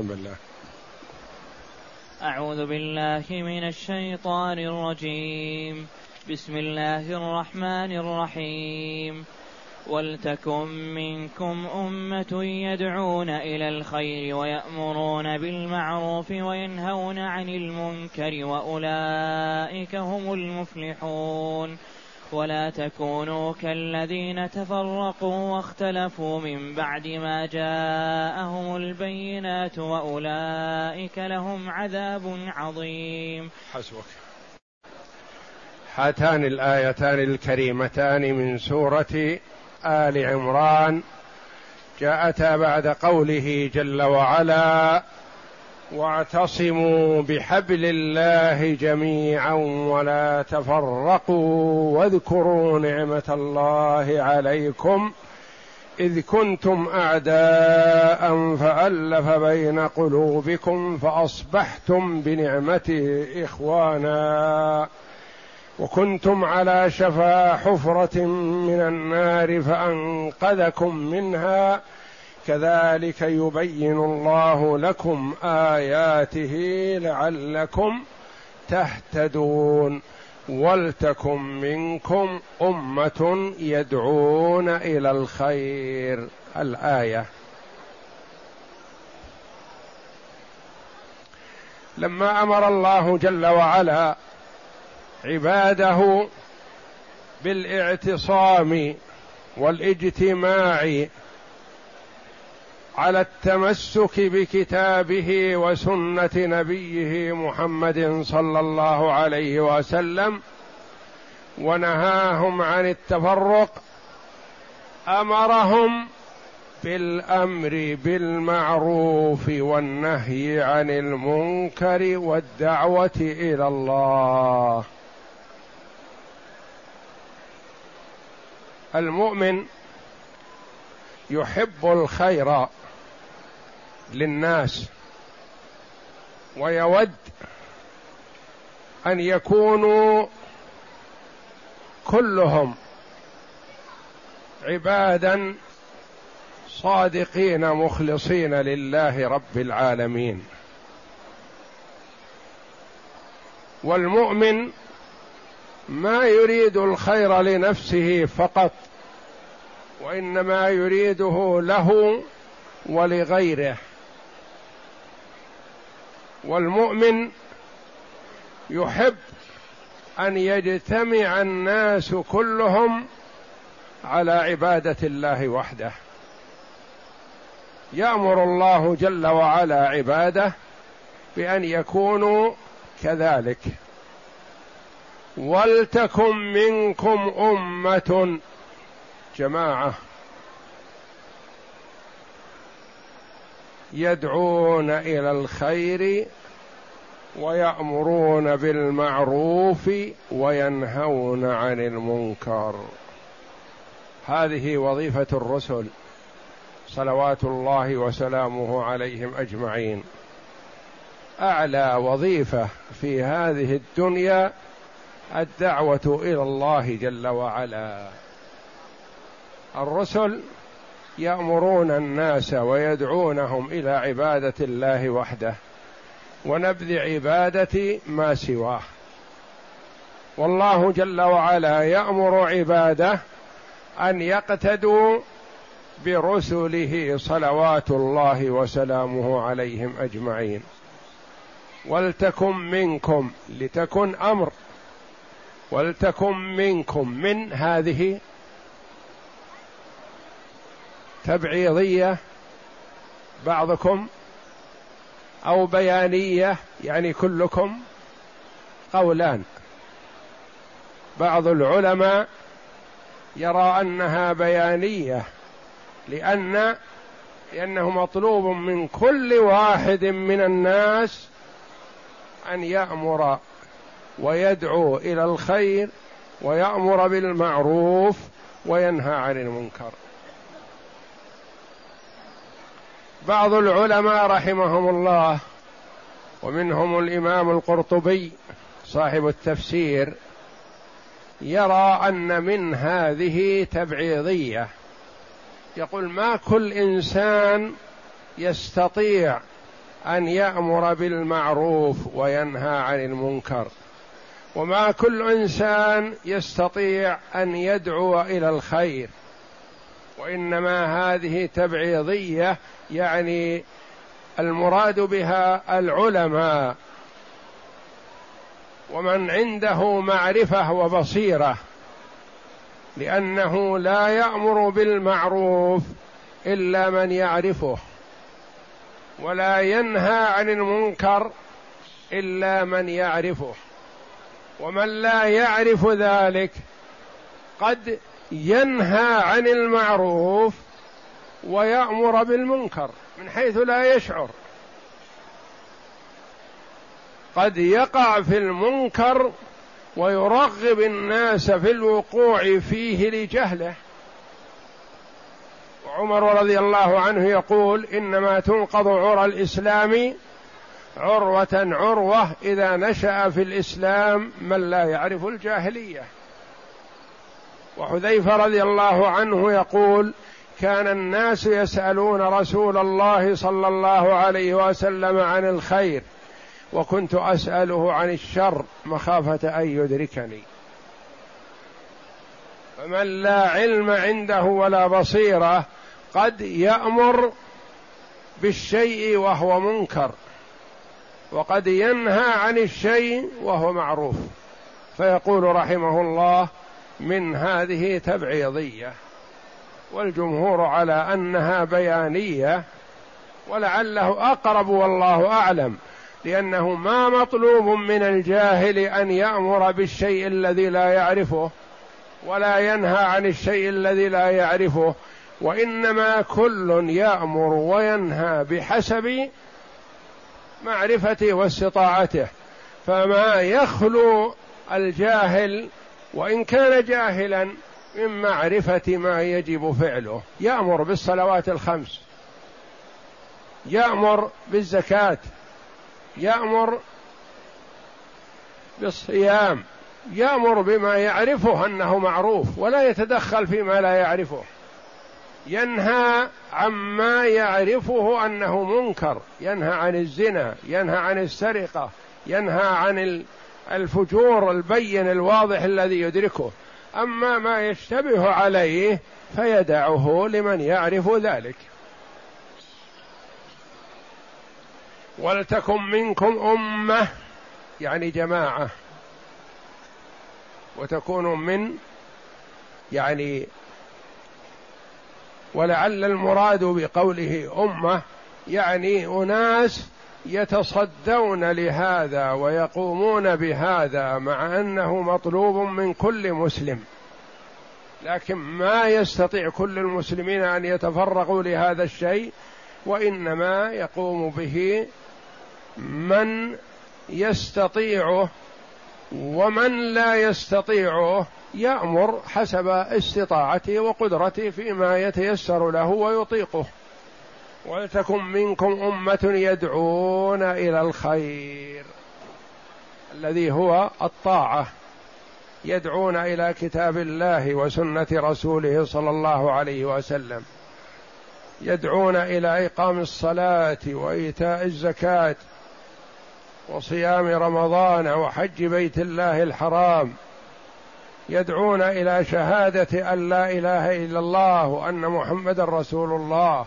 بسم الله أعوذ بالله من الشيطان الرجيم. بسم الله الرحمن الرحيم. ولتكن منكم أمة يدعون إلى الخير ويأمرون بالمعروف وينهون عن المنكر وأولئك هم المفلحون. ولا تكونوا كالذين تفرقوا واختلفوا من بعد ما جاءهم البينات وأولئك لهم عذاب عظيم. حسبك. هاتان الآيتان الكريمتان من سورة آل عمران. جاءتا بعد قوله جل وعلا واعتصموا بحبل الله جميعا ولا تفرقوا واذكروا نعمة الله عليكم إذ كنتم أعداء فألف بين قلوبكم فأصبحتم بنعمته إخوانا وكنتم على شفا حفرة من النار فأنقذكم منها كذلك يبين الله لكم آياته لعلكم تهتدون. ولتكن منكم أمة يدعون إلى الخير. الآية. لما أمر الله جل وعلا عباده بالإعتصام والإجتماع على التمسك بكتابه وسنة نبيه محمد صلى الله عليه وسلم ونهاهم عن التفرق أمرهم بالأمر بالمعروف والنهي عن المنكر والدعوة إلى الله. المؤمن يحب الخير للناس ويود أن يكونوا كلهم عبادا صادقين مخلصين لله رب العالمين. والمؤمن ما يريد الخير لنفسه فقط وإنما يريده له ولغيره. والمؤمن يحب أن يجتمع الناس كلهم على عبادة الله وحده. يأمر الله جل وعلا عباده بأن يكونوا كذلك. ولتكن منكم أمة جماعة. يدعون إلى الخير ويأمرون بالمعروف وينهون عن المنكر. هذه وظيفة الرسل صلوات الله وسلامه عليهم أجمعين. أعلى وظيفة في هذه الدنيا الدعوة إلى الله جل وعلا. الرسل يأمرون الناس ويدعونهم إلى عبادة الله وحده ونبذ عبادة ما سواه. والله جل وعلا يأمر عباده أن يقتدوا برسله صلوات الله وسلامه عليهم أجمعين. ولتكن منكم لتكن أمر ولتكن منكم من هذه تبعيضية بعضكم أو بيانية يعني كلكم قولان. بعض العلماء يرى أنها بيانية لأن لأنه مطلوب من كل واحد من الناس أن يأمر ويدعو إلى الخير ويأمر بالمعروف وينهى عن المنكر. بعض العلماء رحمهم الله ومنهم الإمام القرطبي صاحب التفسير يرى أن من هذه تبعيضية. يقول ما كل إنسان يستطيع أن يأمر بالمعروف وينهى عن المنكر وما كل إنسان يستطيع أن يدعو إلى الخير. وإنما هذه تبعيضية يعني المراد بها العلماء. ومن عنده معرفة وبصيرة لأنه لا يأمر بالمعروف إلا من يعرفه ولا ينهى عن المنكر إلا من يعرفه. ومن لا يعرف ذلك قد ينهى عن المعروف ويأمر بالمنكر من حيث لا يشعر. قد يقع في المنكر ويرغب الناس في الوقوع فيه لجهله. وعمر رضي الله عنه يقول إنما تنقض عرى الإسلام عروة عروة إذا نشأ في الإسلام من لا يعرف الجاهلية. وحذيفة رضي الله عنه يقول كان الناس يسألون رسول الله صلى الله عليه وسلم عن الخير وكنت أسأله عن الشر مخافة أن يدركني. فمن لا علم عنده ولا بصيرة قد يأمر بالشيء وهو منكر وقد ينهى عن الشيء وهو معروف. فيقول رحمه الله من هذه تبعيضية والجمهور على أنها بيانية ولعله أقرب والله أعلم لأنه ما مطلوب من الجاهل أن يأمر بالشيء الذي لا يعرفه ولا ينهى عن الشيء الذي لا يعرفه وإنما كل يأمر وينهى بحسب معرفته واستطاعته. فما يخلو الجاهل وإن كان جاهلا من معرفة ما يجب فعله. يأمر بالصلوات الخمس. يأمر بالزكاة. يأمر بالصيام. يأمر بما يعرفه أنه معروف ولا يتدخل فيما لا يعرفه. ينهى عما يعرفه أنه منكر. ينهى عن الزنا. ينهى عن السرقة. ينهى عن الفجور البين الواضح الذي يدركه. أما ما يشتبه عليه فيدعه لمن يعرف ذلك. ولتكن منكم أمة يعني جماعة. وتكون من يعني ولعل المراد بقوله أمة يعني أناس يتصدون لهذا ويقومون بهذا مع أنه مطلوب من كل مسلم. لكن ما يستطيع كل المسلمين أن يتفرغوا لهذا الشيء وإنما يقوم به من يستطيعه ومن لا يستطيعه يأمر حسب استطاعته وقدرته فيما يتيسر له ويطيقه. ولتكن منكم أمة يدعون إلى الخير. الذي هو الطاعة. يدعون إلى كتاب الله وسنة رسوله صلى الله عليه وسلم. يدعون إلى إقام الصلاة وإيتاء الزكاة وصيام رمضان وحج بيت الله الحرام. يدعون إلى شهادة أن لا إله إلا الله وأن محمدا رسول الله.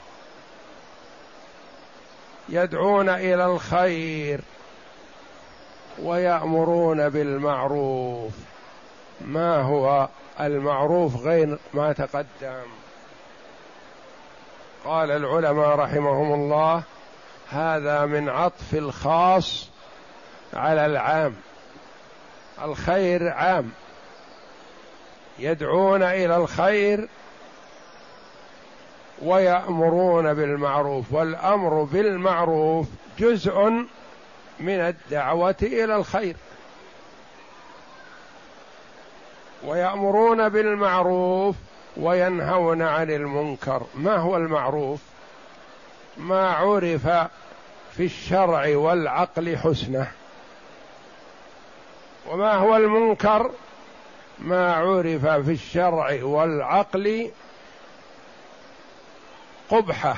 يدعون إلى الخير ويأمرون بالمعروف. ما هو المعروف غير ما تقدم؟ قال العلماء رحمهم الله هذا من عطف الخاص على العام. الخير عام. يدعون إلى الخير ويأمرون بالمعروف والأمر بالمعروف جزء من الدعوة إلى الخير. ويأمرون بالمعروف وينهون عن المنكر. ما هو المعروف؟ ما عرف في الشرع والعقل حسنه. وما هو المنكر؟ ما عرف في الشرع والعقل قبحة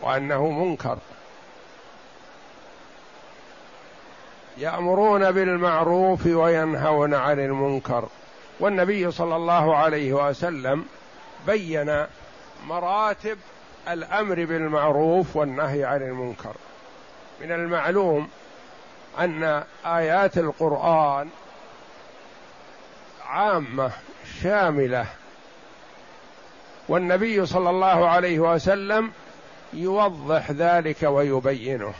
وأنه منكر. يأمرون بالمعروف وينهون عن المنكر. والنبي صلى الله عليه وسلم بين مراتب الأمر بالمعروف والنهي عن المنكر. من المعلوم أن آيات القرآن عامة شاملة والنبي صلى الله عليه وسلم يوضح ذلك ويبينه.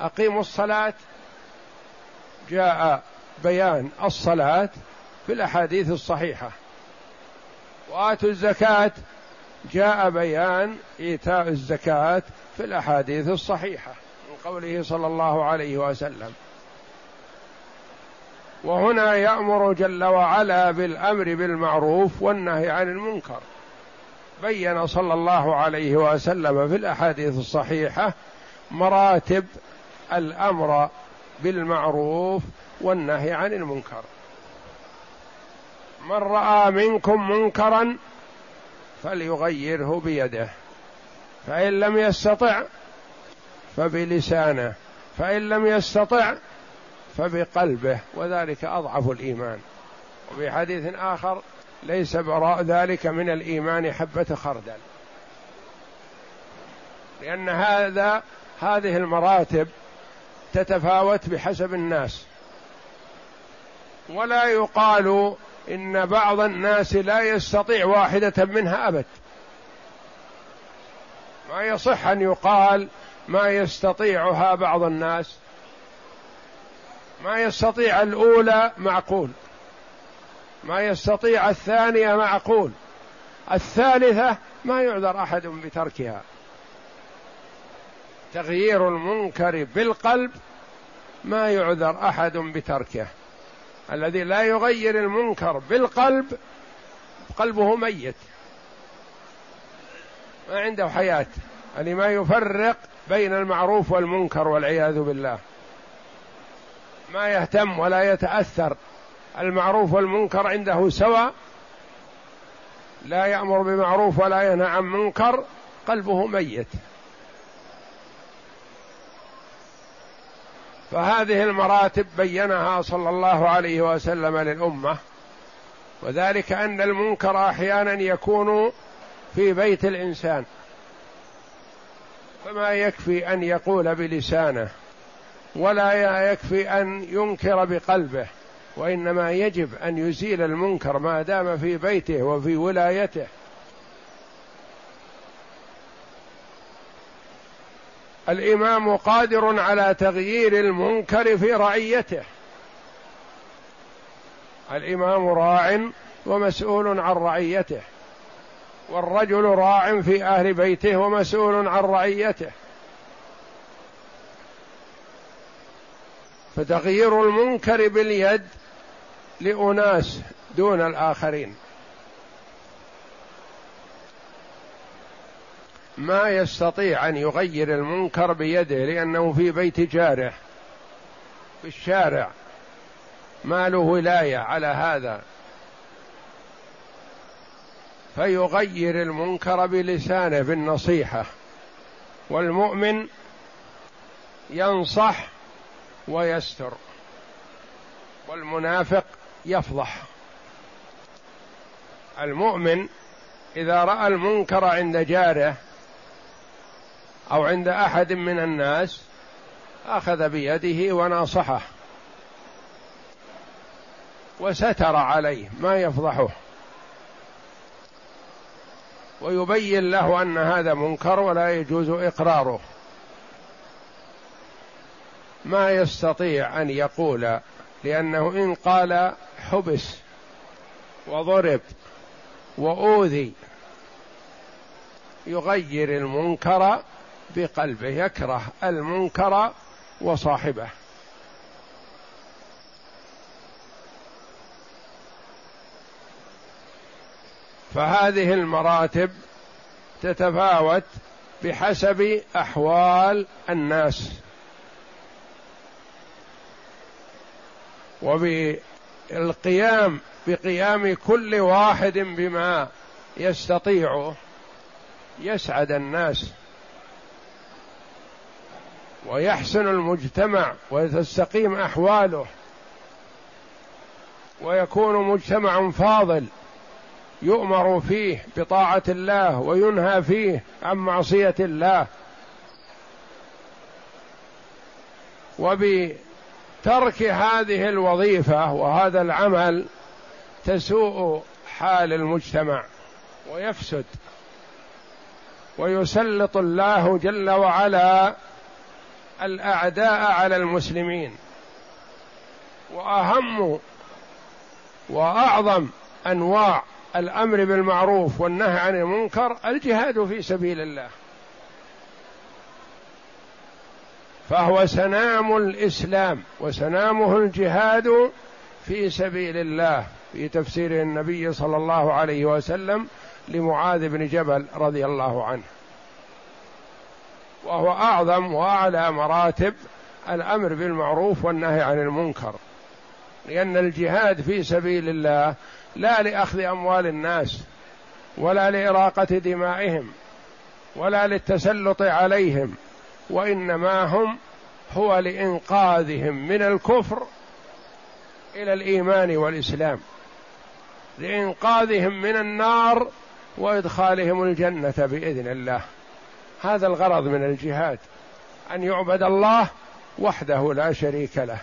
أقيموا الصلاة. جاء بيان الصلاة في الأحاديث الصحيحة. وآتوا الزكاة. جاء بيان إيتاء الزكاة في الأحاديث الصحيحة من قوله صلى الله عليه وسلم. وهنا يأمر جل وعلا بالأمر بالمعروف والنهي عن المنكر. بين صلى الله عليه وسلم في الأحاديث الصحيحة مراتب الأمر بالمعروف والنهي عن المنكر. من رأى منكم منكرا فليغيره بيده. فإن لم يستطع فبلسانه. فإن لم يستطع فبقلبه. وذلك أضعف الإيمان. وفي حديث آخر ليس براء ذلك من الإيمان حبة خردل. لأن هذا هذه المراتب تتفاوت بحسب الناس. ولا يقال إن بعض الناس لا يستطيع واحدة منها أبد. ما يصح أن يقال ما يستطيعها بعض الناس. ما يستطيع الأولى معقول. ما يستطيع الثانية معقول الثالثة ما يعذر أحد بتركها. تغيير المنكر بالقلب ما يعذر أحد بتركه. الذي لا يغير المنكر بالقلب قلبه ميت. ما عنده حياة. يعني ما يفرق بين المعروف والمنكر والعياذ بالله. ما يهتم ولا يتأثر. المعروف والمنكر عنده سواء لا يأمر بمعروف ولا ينهى عن منكر قلبه ميت. فهذه المراتب بينها صلى الله عليه وسلم للأمة. وذلك أن المنكر أحيانا يكون في بيت الإنسان. فما يكفي أن يقول بلسانه ولا يكفي أن ينكر بقلبه. وإنما يجب أن يزيل المنكر ما دام في بيته وفي ولايته. الإمام قادر على تغيير المنكر في رعيته. الإمام راع ومسؤول عن رعيته. والرجل راع في أهل بيته ومسؤول عن رعيته. فتغيير المنكر باليد لأناس دون الآخرين. ما يستطيع أن يغير المنكر بيده لأنه في بيت جاره في الشارع. ما له ولاية على هذا. فيغير المنكر بلسانه بالنصيحة. والمؤمن ينصح ويستر. والمنافق يفضح. المؤمن إذا رأى المنكر عند جاره أو عند أحد من الناس أخذ بيده وناصحه. وستر عليه ما يفضحه. ويبين له أن هذا منكر ولا يجوز إقراره. ما يستطيع أن يقول لأنه إن قال حبس وضرب وأوذي يغير المنكر بقلبه يكره المنكر وصاحبه. فهذه المراتب تتفاوت بحسب أحوال الناس. وبالقيام بقيام كل واحد بما يستطيعه يسعد الناس ويحسن المجتمع وتستقيم أحواله ويكون مجتمع فاضل يؤمر فيه بطاعة الله وينهى فيه عن معصية الله. وبترك هذه الوظيفة وهذا العمل تسوء حال المجتمع ويفسد ويسلط الله جل وعلا الأعداء على المسلمين. وأهم وأعظم أنواع الأمر بالمعروف والنهي عن المنكر الجهاد في سبيل الله. فهو سنام الإسلام وسنامه الجهاد في سبيل الله في تفسير النبي صلى الله عليه وسلم لمعاذ بن جبل رضي الله عنه. وهو أعظم وأعلى مراتب الأمر بالمعروف والنهي عن المنكر. لأن الجهاد في سبيل الله لا لأخذ أموال الناس ولا لإراقة دمائهم ولا للتسلط عليهم وإنما هم هو لإنقاذهم من الكفر إلى الإيمان والإسلام. لإنقاذهم من النار وإدخالهم الجنة بإذن الله. هذا الغرض من الجهاد أن يعبد الله وحده لا شريك له.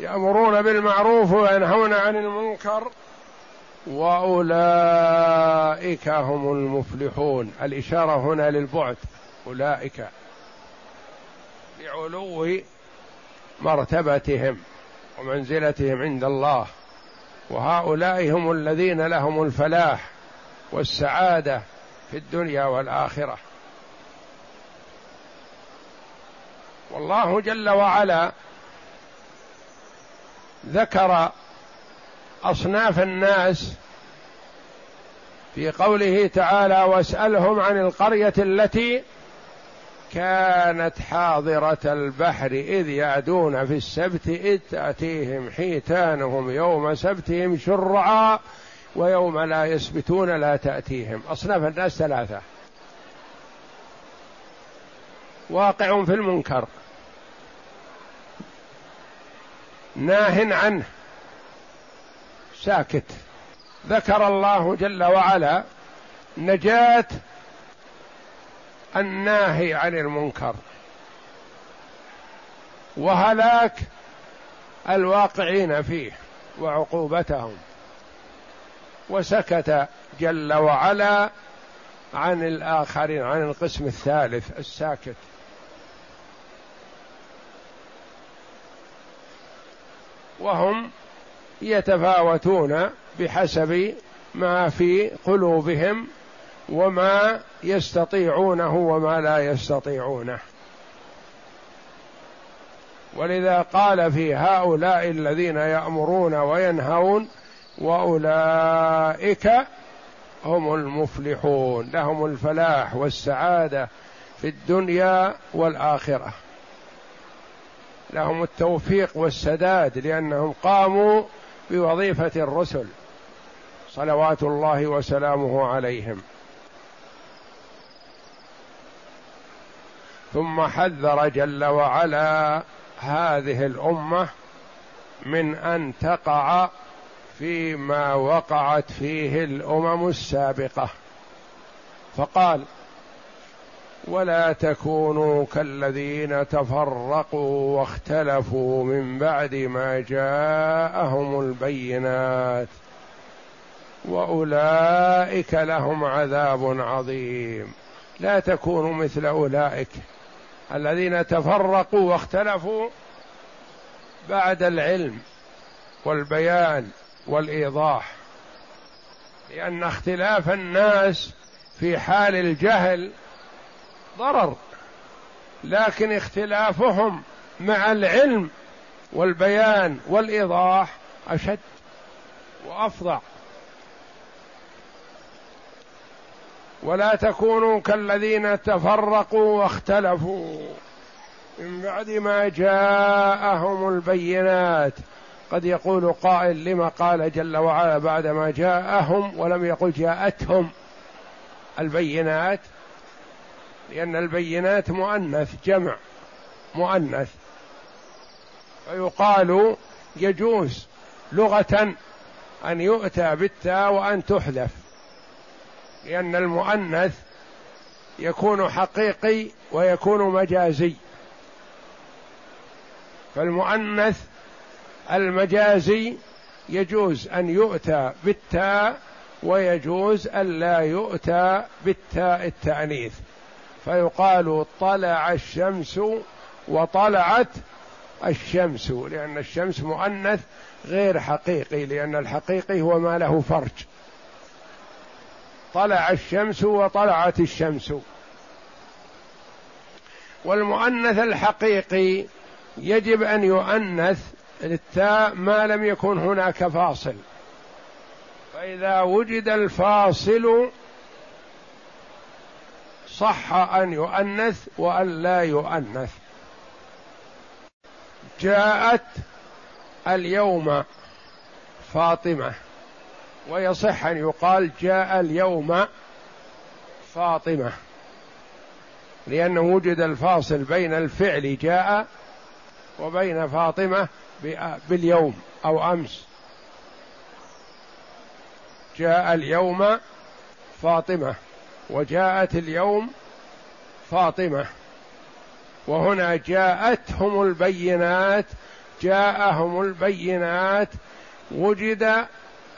يأمرون بالمعروف وينهون عن المنكر. وأولئك هم المفلحون. الإشارة هنا للبعد. أولئك لعلو مرتبتهم ومنزلتهم عند الله. وهؤلاء هم الذين لهم الفلاح والسعادة في الدنيا والآخرة. والله جل وعلا ذكر أصناف الناس في قوله تعالى واسألهم عن القرية التي كانت حاضرة البحر إذ يعدون في السبت إذ تأتيهم حيتانهم يوم سبتهم شرعا ويوم لا يسبتون لا تأتيهم. أصناف الناس ثلاثة. واقع في المنكر. ناه عنه. ساكت. ذكر الله جل وعلا نجاة الناهي عن المنكر. وهلاك الواقعين فيه وعقوبتهم. وسكت جل وعلا عن الآخرين عن القسم الثالث الساكت. وهم يتفاوتون بحسب ما في قلوبهم وما يستطيعونه وما لا يستطيعونه. ولذا قال في هؤلاء الذين يأمرون وينهون وأولئك هم المفلحون لهم الفلاح والسعادة في الدنيا والآخرة. لهم التوفيق والسداد لأنهم قاموا بوظيفة الرسل صلوات الله وسلامه عليهم. ثم حذر جل وعلا هذه الأمة من أن تقع فيما وقعت فيه الأمم السابقة. فقال ولا تكونوا كالذين تفرقوا واختلفوا من بعد ما جاءهم البينات. وأولئك لهم عذاب عظيم. لا تكونوا مثل أولئك الذين تفرقوا واختلفوا بعد العلم والبيان والإيضاح. لأن اختلاف الناس في حال الجهل ضرر لكن اختلافهم مع العلم والبيان والإيضاح أشد وافظع ولا تكونوا كالذين تفرقوا واختلفوا. من بعد ما جاءهم البينات قد يقول قائل لما قال جل وعلا بعد ما جاءهم ولم يقل جاءتهم البينات لأن البينات مؤنث جمع مؤنث. فيقال يجوز لغة أن يؤتى بالتاء وأن تحذف لأن المؤنث يكون حقيقي ويكون مجازي. فالمؤنث المجازي يجوز أن يؤتى بالتاء ويجوز الا يؤتى بالتاء التأنيث. فيقال طلع الشمس وطلعت الشمس لأن الشمس مؤنث غير حقيقي لأن الحقيقي هو ما له فرج. طلع الشمس وطلعت الشمس. والمؤنث الحقيقي يجب أن يؤنث للتاء ما لم يكن هناك فاصل. فإذا وجد الفاصل صح أن يؤنث وأن لا يؤنث. جاءت اليوم فاطمة ويصح أن يقال جاء اليوم فاطمة لأنه وجد الفاصل بين الفعل جاء وبين فاطمة باليوم أو أمس. جاء اليوم فاطمة. وجاءت اليوم فاطمة. وهنا جاءتهم البينات جاءهم البينات وجد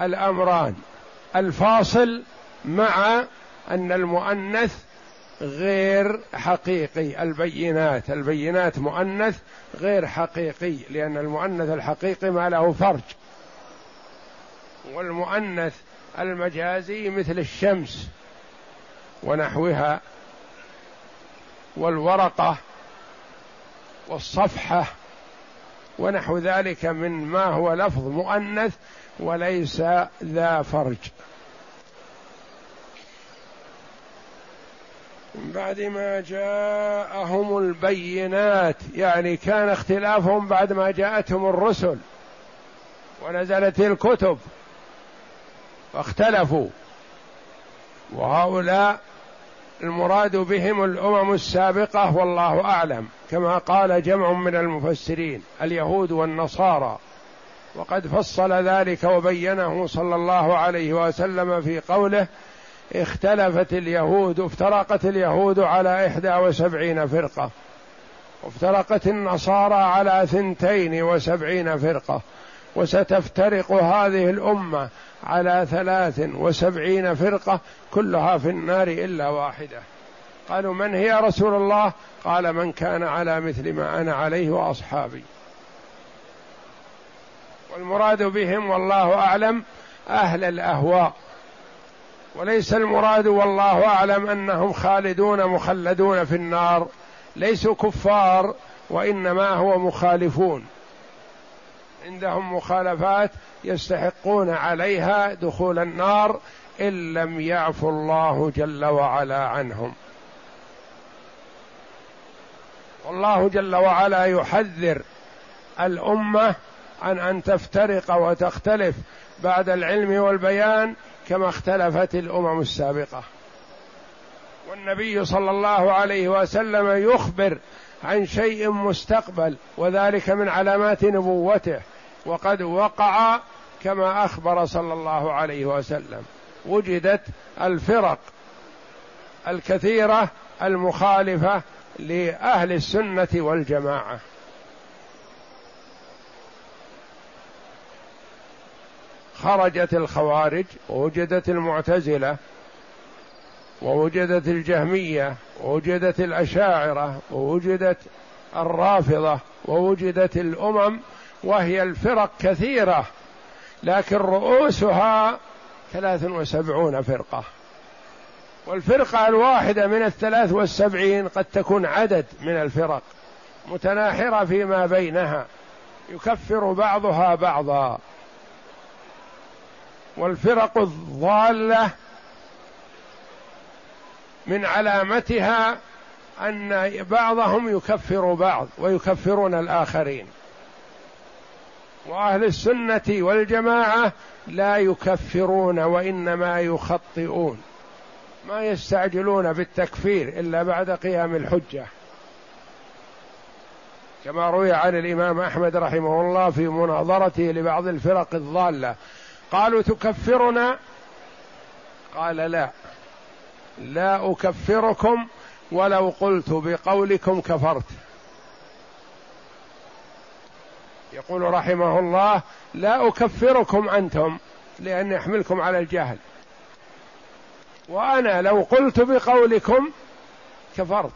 الأمران. الفاصل مع أن المؤنث غير حقيقي. البينات البينات مؤنث غير حقيقي لأن المؤنث الحقيقي ما له فرج. والمؤنث المجازي مثل الشمس. ونحوها والورقة والصفحة ونحو ذلك من ما هو لفظ مؤنث وليس ذا فرج. من بعد ما جاءهم البينات يعني كان اختلافهم بعد ما جاءتهم الرسل ونزلت الكتب فاختلفوا وهؤلاء المراد بهم الأمم السابقة والله أعلم كما قال جمع من المفسرين اليهود والنصارى. وقد فصل ذلك وبينه صلى الله عليه وسلم في قوله اختلفت اليهود افترقت اليهود على إحدى وسبعين فرقة وافترقت النصارى على ثنتين وسبعين فرقة. وستفترق هذه الأمة على ثلاث وسبعين فرقة كلها في النار إلا واحدة. قالوا من هي رسول الله؟ قال من كان على مثل ما أنا عليه وأصحابي. والمراد بهم والله أعلم أهل الأهواء. وليس المراد والله أعلم أنهم خالدون مخلدون في النار. ليسوا كفار وإنما هو مخالفون. عندهم مخالفات يستحقون عليها دخول النار إن لم يعفو الله جل وعلا عنهم. والله جل وعلا يحذر الأمة عن أن تفترق وتختلف بعد العلم والبيان كما اختلفت الأمم السابقة. والنبي صلى الله عليه وسلم يخبر عن شيء مستقبل وذلك من علامات نبوته. وقد وقع كما أخبر صلى الله عليه وسلم. وجدت الفرق الكثيرة المخالفة لأهل السنة والجماعة. خرجت الخوارج ووجدت المعتزلة ووجدت الجهمية ووجدت الأشاعرة ووجدت الرافضة ووجدت الأمم وهي الفرق كثيرة لكن رؤوسها ثلاث وسبعون فرقة. والفرقة الواحدة من الثلاث والسبعين قد تكون عدد من الفرق متناحرة فيما بينها يكفر بعضها بعضا. والفرق الضالة من علامتها أن بعضهم يكفر بعض ويكفرون الآخرين. وأهل السنة والجماعة لا يكفرون وإنما يخطئون. ما يستعجلون بالتكفير إلا بعد قيام الحجة. كما روي عن الإمام أحمد رحمه الله في مناظرته لبعض الفرق الضالة. قالوا تكفرنا؟ قال لا. لا أكفركم ولو قلت بقولكم كفرت. يقول رحمه الله لا أكفركم أنتم لأن يحملكم على الجهل. وأنا لو قلت بقولكم كفرت.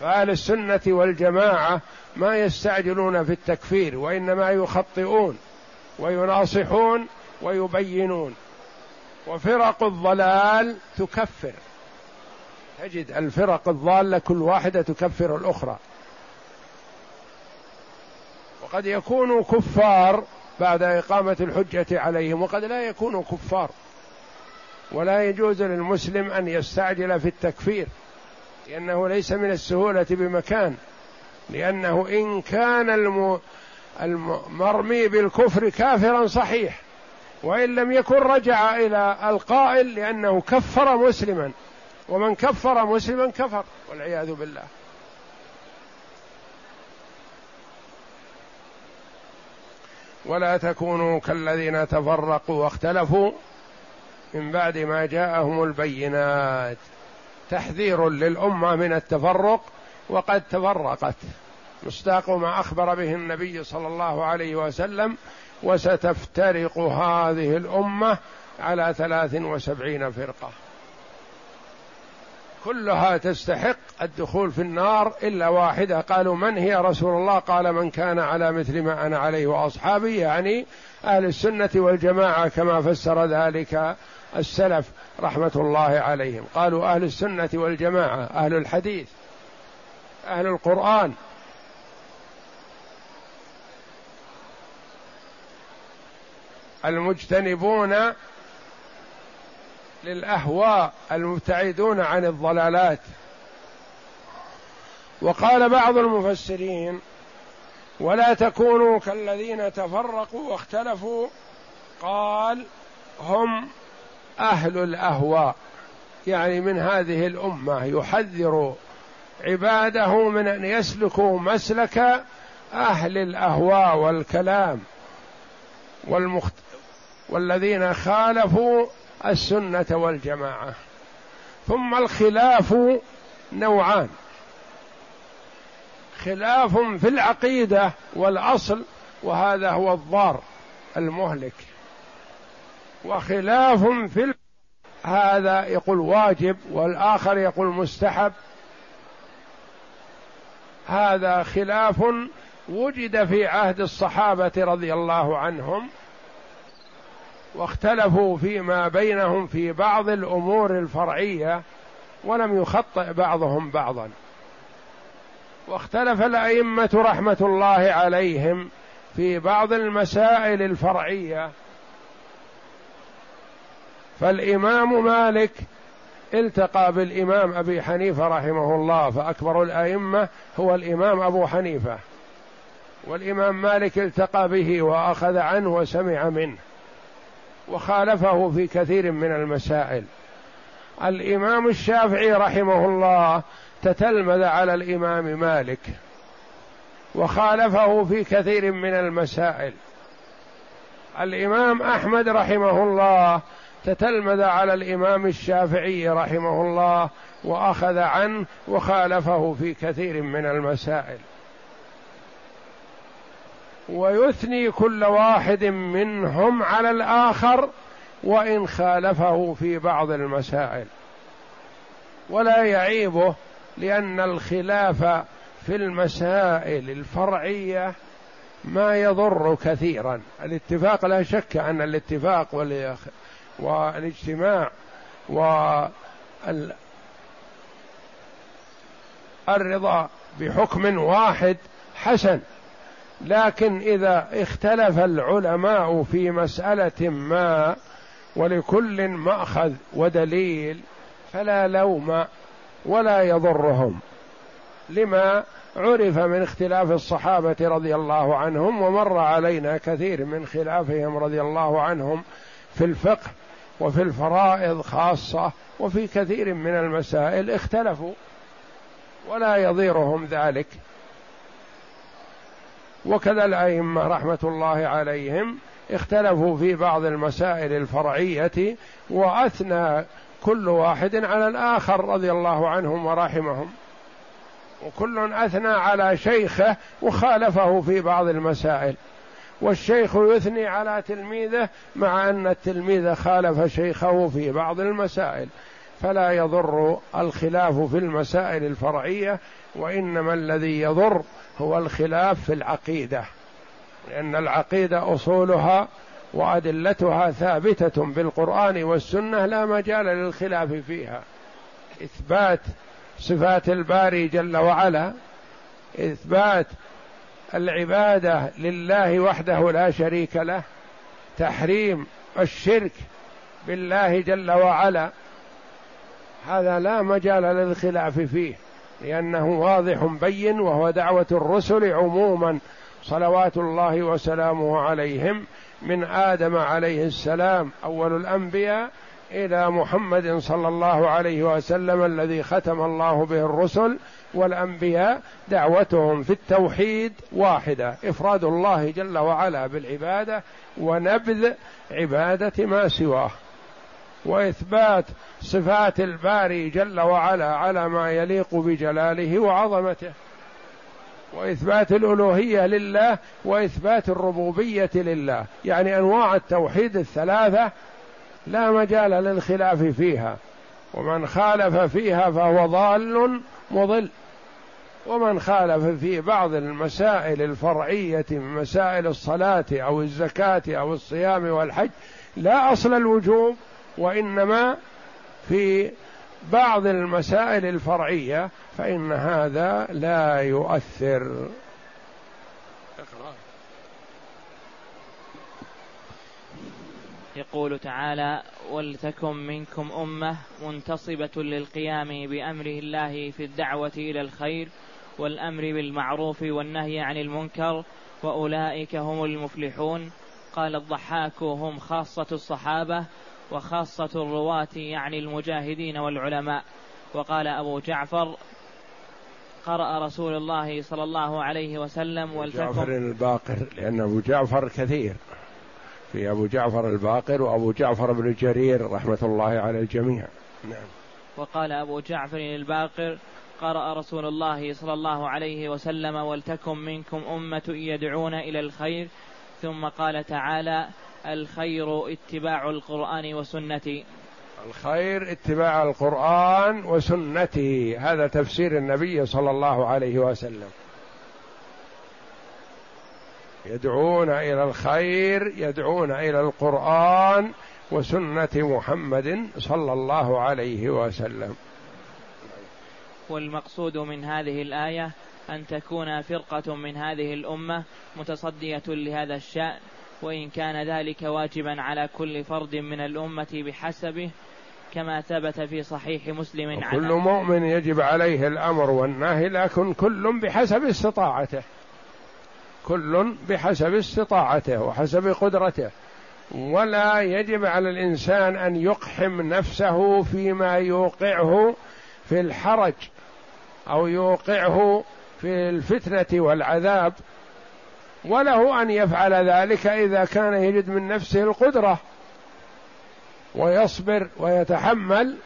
فأهل السنة والجماعة ما يستعجلون في التكفير وإنما يخطئون ويناصحون ويبينون. وفرق الضلال تكفر. تجد الفرق الضالة كل واحدة تكفر الأخرى. وقد يكونوا كفار بعد إقامة الحجة عليهم وقد لا يكونوا كفار. ولا يجوز للمسلم أن يستعجل في التكفير لأنه ليس من السهولة بمكان. لأنه إن كان المرمي بالكفر كافرا صحيح وإن لم يكن رجع إلى القائل لأنه كفر مسلما. ومن كفر مسلما كفر والعياذ بالله. ولا تكونوا كالذين تفرقوا واختلفوا من بعد ما جاءهم البينات. تحذير للأمة من التفرق وقد تفرقت. مصداق ما أخبر به النبي صلى الله عليه وسلم وستفترق هذه الأمة على ثلاث وسبعين فرقة. كلها تستحق الدخول في النار إلا واحدة. قالوا من هي رسول الله؟ قال من كان على مثل ما أنا عليه وأصحابي يعني أهل السنة والجماعة كما فسر ذلك السلف رحمة الله عليهم. قالوا أهل السنة والجماعة أهل الحديث أهل القرآن. المجتنبون للأهواء المبتعدون عن الضلالات. وقال بعض المفسرين ولا تكونوا كالذين تفرقوا واختلفوا. قال هم أهل الأهواء يعني من هذه الأمة. يحذر عباده من أن يسلكوا مسلك أهل الأهواء والكلام. والمخت... والذين خالفوا السنة والجماعة. ثم الخلاف نوعان. خلاف في العقيدة والأصل وهذا هو الضار المهلك. وخلاف في هذا يقول واجب والآخر يقول مستحب. هذا خلاف وجد في عهد الصحابة رضي الله عنهم. واختلفوا فيما بينهم في بعض الأمور الفرعية ولم يخطئ بعضهم بعضا. واختلف الأئمة رحمة الله عليهم في بعض المسائل الفرعية. فالإمام مالك التقى بالإمام أبي حنيفة رحمه الله فأكبر الأئمة هو الإمام أبو حنيفة. والإمام مالك التقى به وأخذ عنه وسمع منه. وخالفه في كثير من المسائل. الإمام الشافعي رحمه الله تتلمذ على الإمام مالك وخالفه في كثير من المسائل. الإمام أحمد رحمه الله تتلمذ على الإمام الشافعي رحمه الله وأخذ عنه وخالفه في كثير من المسائل. ويثني كل واحد منهم على الآخر وإن خالفه في بعض المسائل. ولا يعيبه لأن الخلاف في المسائل الفرعية ما يضر كثيرا. الاتفاق لا شك أن الاتفاق والاجتماع والرضا بحكم واحد حسن. لكن إذا اختلف العلماء في مسألة ما ولكل مأخذ ودليل فلا لوم ولا يضرهم. لما عرف من اختلاف الصحابة رضي الله عنهم ومر علينا كثير من خلافهم رضي الله عنهم في الفقه وفي الفرائض خاصة وفي كثير من المسائل اختلفوا ولا يضيرهم ذلك. وكذا الأئمة رحمة الله عليهم اختلفوا في بعض المسائل الفرعية وأثنى كل واحد على الآخر رضي الله عنهم ورحمهم. وكل أثنى على شيخه وخالفه في بعض المسائل. والشيخ يثني على تلميذه مع أن التلميذ خالف شيخه في بعض المسائل. فلا يضر الخلاف في المسائل الفرعية وإنما الذي يضر هو الخلاف في العقيدة لأن العقيدة أصولها وأدلتها ثابتة بالقرآن والسنة لا مجال للخلاف فيها. إثبات صفات الباري جل وعلا إثبات العبادة لله وحده لا شريك له تحريم الشرك بالله جل وعلا هذا لا مجال للخلاف فيه. لأنه واضح بين وهو دعوة الرسل عموما صلوات الله وسلامه عليهم من آدم عليه السلام أول الأنبياء إلى محمد صلى الله عليه وسلم الذي ختم الله به الرسل والأنبياء دعوتهم في التوحيد واحدة إفراد الله جل وعلا بالعبادة ونبذ عبادة ما سواه. وإثبات صفات الباري جل وعلا على ما يليق بجلاله وعظمته. وإثبات الألوهية لله وإثبات الربوبية لله. يعني أنواع التوحيد الثلاثة لا مجال للخلاف فيها. ومن خالف فيها فهو ضال مضل. ومن خالف في بعض المسائل الفرعية من مسائل الصلاة أو الزكاة أو الصيام والحج لا أصل الوجوب. وإنما في بعض المسائل الفرعية فإن هذا لا يؤثر. يقول تعالى ولتكن منكم أمة منتصبة للقيام بأمر الله في الدعوة إلى الخير والأمر بالمعروف والنهي عن المنكر وأولئك هم المفلحون. قال الضحاك هم خاصة الصحابة وخاصة الرواة يعني المجاهدين والعلماء. وقال أبو جعفر قرأ رسول الله صلى الله عليه وسلم جعفر الباقر لأن أبو جعفر كثير. في أبو جعفر الباقر وأبو جعفر بن جرير رحمة الله على الجميع. نعم. وقال أبو جعفر الباقر قرأ رسول الله صلى الله عليه وسلم ولتكن منكم أمة يدعون إلى الخير. ثم قال تعالى الخير اتباع القرآن وسنتي. الخير اتباع القرآن وسنته هذا تفسير النبي صلى الله عليه وسلم. يدعون إلى الخير يدعون إلى القرآن وسنة محمد صلى الله عليه وسلم. والمقصود من هذه الآية أن تكون فرقة من هذه الأمة متصدية لهذا الشأن. وإن كان ذلك واجبا على كل فرد من الأمة بحسبه كما ثبت في صحيح مسلم كل مؤمن يجب عليه الأمر والنهي لكن كل بحسب استطاعته. كل بحسب استطاعته وحسب قدرته. ولا يجب على الإنسان أن يقحم نفسه فيما يوقعه في الحرج أو يوقعه في الفتنة والعذاب. وله أن يفعل ذلك إذا كان يجد من نفسه القدرة ويصبر ويتحمل.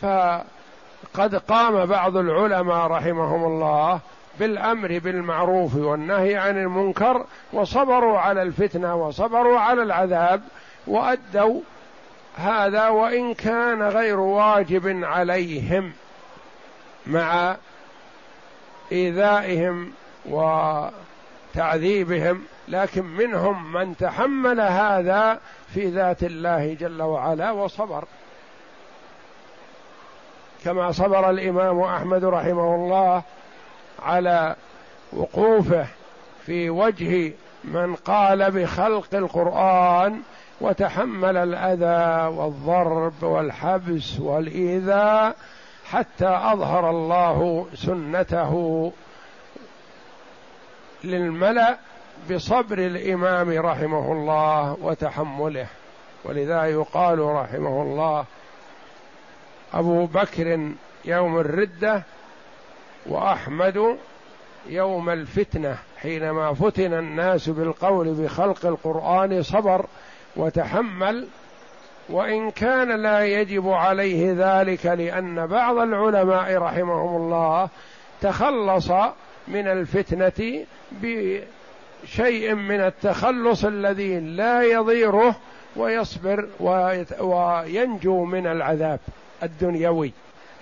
فقد قام بعض العلماء رحمهم الله بالأمر بالمعروف والنهي عن المنكر وصبروا على الفتنة وصبروا على العذاب وأدوا هذا وإن كان غير واجب عليهم مع إيذائهم وتعذيبهم لكن منهم من تحمل هذا في ذات الله جل وعلا وصبر. كما صبر الإمام أحمد رحمه الله على وقوفه في وجه من قال بخلق القرآن وتحمل الأذى والضرب والحبس والإيذاء حتى أظهر الله سنته للملأ بصبر الإمام رحمه الله وتحمله. ولذا يقال رحمه الله أبو بكر يوم الردة وأحمد يوم الفتنة حينما فتن الناس بالقول بخلق القرآن صبر وتحمل وإن كان لا يجب عليه ذلك لأن بعض العلماء رحمهم الله تخلص من الفتنة بشيء من التخلص الذي لا يضيره ويصبر وينجو من العذاب الدنيوي.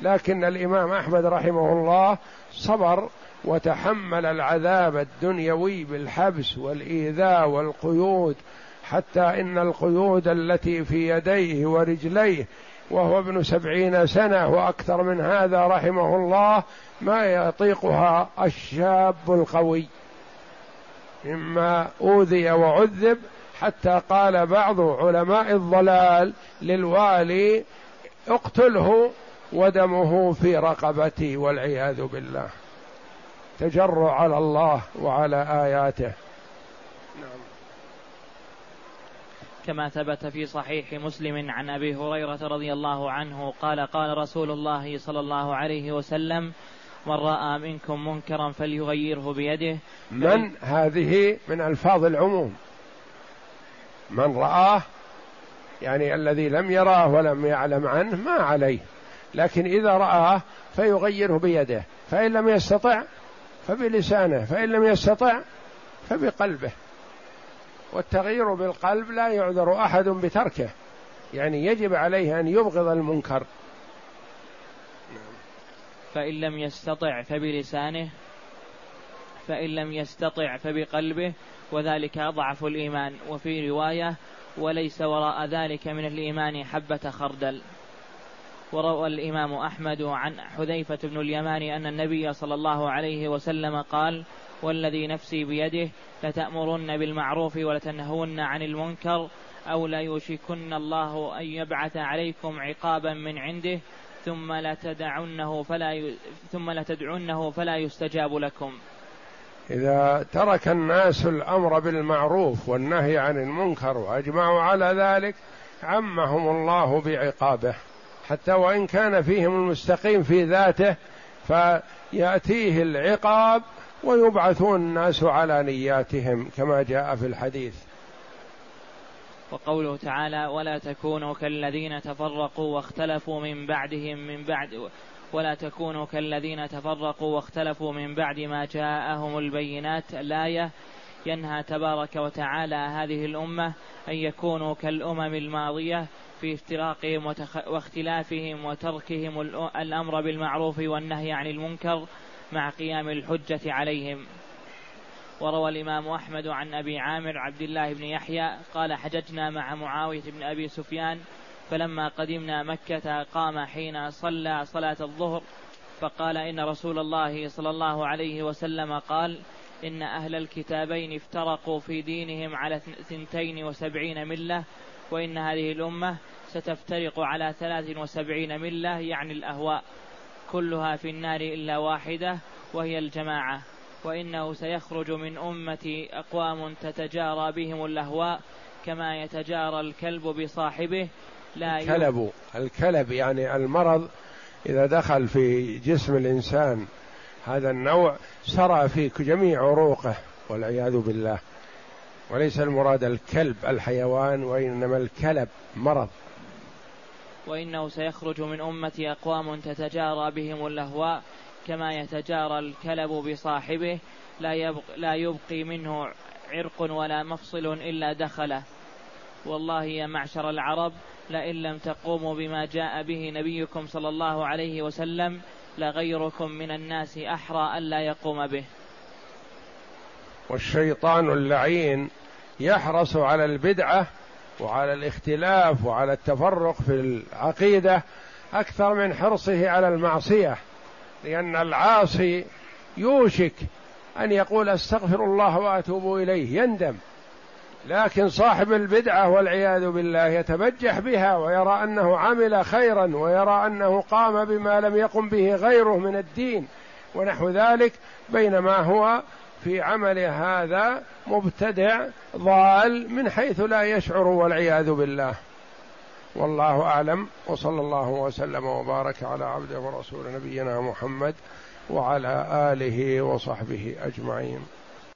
لكن الإمام أحمد رحمه الله صبر وتحمل العذاب الدنيوي بالحبس والإيذاء والقيود حتى إن القيود التي في يديه ورجليه وهو ابن سبعين سنة وأكثر من هذا رحمه الله ما يطيقها الشاب القوي. مما أوذي وعذب حتى قال بعض علماء الضلال للوالي اقتله ودمه في رقبتي والعياذ بالله. تجرع على الله وعلى آياته نعم كما ثبت في صحيح مسلم عن أبي هريرة رضي الله عنه قال قال رسول الله صلى الله عليه وسلم من رأى منكم منكرا فليغيره بيده من هذه من ألفاظ العموم. من رآه يعني الذي لم يراه ولم يعلم عنه ما عليه لكن إذا رآه فيغيره بيده فإن لم يستطع فبلسانه فإن لم يستطع فبقلبه. والتغيير بالقلب لا يعذر أحد بتركه. يعني يجب عليه أن يبغض المنكر. فإن لم يستطع فبلسانه فإن لم يستطع فبقلبه وذلك أضعف الإيمان. وفي رواية وليس وراء ذلك من الإيمان حبة خردل. وروى الإمام أحمد عن حذيفة بن اليمان أن النبي صلى الله عليه وسلم قال والذي نفسي بيده لتأمرن بالمعروف ولتنهون عن المنكر أو ليوشكن الله أن يبعث عليكم عقابا من عنده ثم لتدعنه فلا ي... ثم لتدعنه فلا يستجاب لكم. إذا ترك الناس الأمر بالمعروف والنهي عن المنكر وأجمعوا على ذلك عمهم الله بعقابه. حتى وإن كان فيهم المستقيم في ذاته فيأتيه العقاب ويبعثون الناس على نياتهم كما جاء في الحديث. وقوله تعالى ولا تكونوا كالذين تفرقوا واختلفوا من بعدهم من بعد ولا تكونوا كالذين تفرقوا واختلفوا من بعد ما جاءهم البينات. الآية ينهى تبارك وتعالى هذه الأمة أن يكونوا كالأمم الماضية في افتراقهم واختلافهم وتركهم الأمر بالمعروف والنهي عن المنكر. مع قيام الحجة عليهم. وروى الإمام أحمد عن أبي عامر عبد الله بن يحيى قال حججنا مع معاوية بن أبي سفيان فلما قدمنا مكة قام حين صلى صلاة الظهر فقال إن رسول الله صلى الله عليه وسلم قال إن أهل الكتابين افترقوا في دينهم على ثنتين وسبعين ملة وإن هذه الأمة ستفترق على ثلاث وسبعين ملة يعني الأهواء. كلها في النار إلا واحدة وهي الجماعة. وإنه سيخرج من أمتي أقوام تتجارى بهم الأهواء كما يتجارى الكلب بصاحبه. لا الكلب الكلب يعني المرض إذا دخل في جسم الإنسان هذا النوع سرى في جميع عروقه والعياذ بالله. وليس المراد الكلب الحيوان وإنما الكلب مرض. وإنه سيخرج من أمتي أقوام تتجارى بهم الأهواء كما يتجارى الكلب بصاحبه. لا يبقى, لا يبقي منه عرق ولا مفصل إلا دخله. والله يا معشر العرب لئن لم تقوموا بما جاء به نبيكم صلى الله عليه وسلم لغيركم من الناس أحرى ألا يقوم به. والشيطان اللعين يحرص على البدعة وعلى الاختلاف وعلى التفرق في العقيدة أكثر من حرصه على المعصية لأن العاصي يوشك أن يقول أستغفر الله وأتوب إليه يندم. لكن صاحب البدعة والعياذ بالله يتبجح بها ويرى أنه عمل خيرا ويرى أنه قام بما لم يقم به غيره من الدين ونحو ذلك بينما هو في عمله هذا مبتدع ضال من حيث لا يشعر والعياذ بالله. والله أعلم وصلى الله وسلم وبارك على عبده ورسول نبينا محمد وعلى آله وصحبه أجمعين.